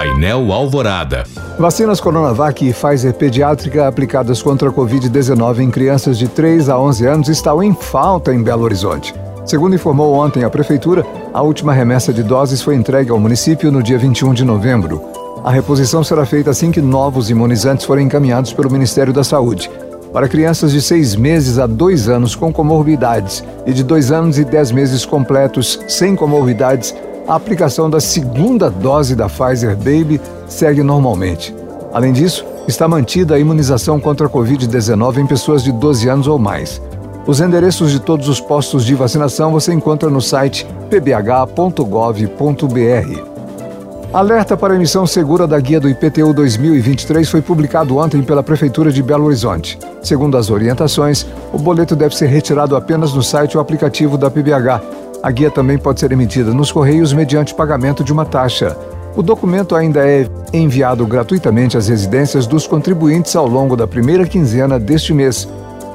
Painel Alvorada. Vacinas Coronavac e Pfizer pediátrica aplicadas contra a Covid-19 em crianças de 3 a 11 anos estão em falta em Belo Horizonte. Segundo informou ontem a Prefeitura, a última remessa de doses foi entregue ao município no dia 21 de novembro. A reposição será feita assim que novos imunizantes forem encaminhados pelo Ministério da Saúde. Para crianças de seis meses a dois anos com comorbidades e de dois anos e dez meses completos sem comorbidades, a aplicação da segunda dose da Pfizer Baby segue normalmente. Além disso, está mantida a imunização contra a Covid-19 em pessoas de 12 anos ou mais. Os endereços de todos os postos de vacinação você encontra no site pbh.gov.br. Alerta para emissão segura da guia do IPTU 2023 foi publicado ontem pela Prefeitura de Belo Horizonte. Segundo as orientações, o boleto deve ser retirado apenas no site ou aplicativo da PBH. A guia também pode ser emitida nos Correios mediante pagamento de uma taxa. O documento ainda é enviado gratuitamente às residências dos contribuintes ao longo da primeira quinzena deste mês.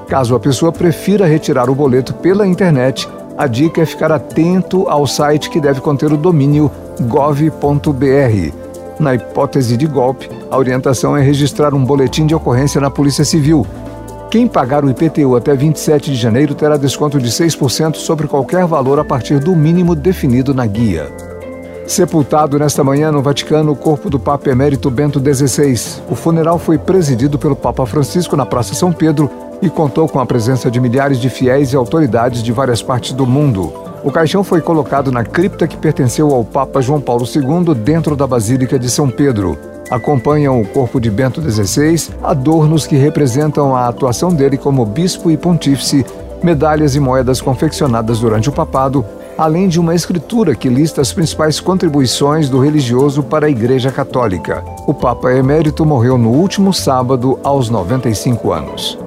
Caso a pessoa prefira retirar o boleto pela internet, a dica é ficar atento ao site que deve conter o domínio gov.br. Na hipótese de golpe, a orientação é registrar um boletim de ocorrência na Polícia Civil. Quem pagar o IPTU até 27 de janeiro terá desconto de 6% sobre qualquer valor a partir do mínimo definido na guia. Sepultado nesta manhã no Vaticano o corpo do Papa Emérito Bento XVI. O funeral foi presidido pelo Papa Francisco na Praça São Pedro e contou com a presença de milhares de fiéis e autoridades de várias partes do mundo. O caixão foi colocado na cripta que pertenceu ao Papa João Paulo II dentro da Basílica de São Pedro. Acompanham o corpo de Bento XVI adornos que representam a atuação dele como bispo e pontífice, medalhas e moedas confeccionadas durante o papado, além de uma escritura que lista as principais contribuições do religioso para a Igreja Católica. O Papa Emérito morreu no último sábado, aos 95 anos.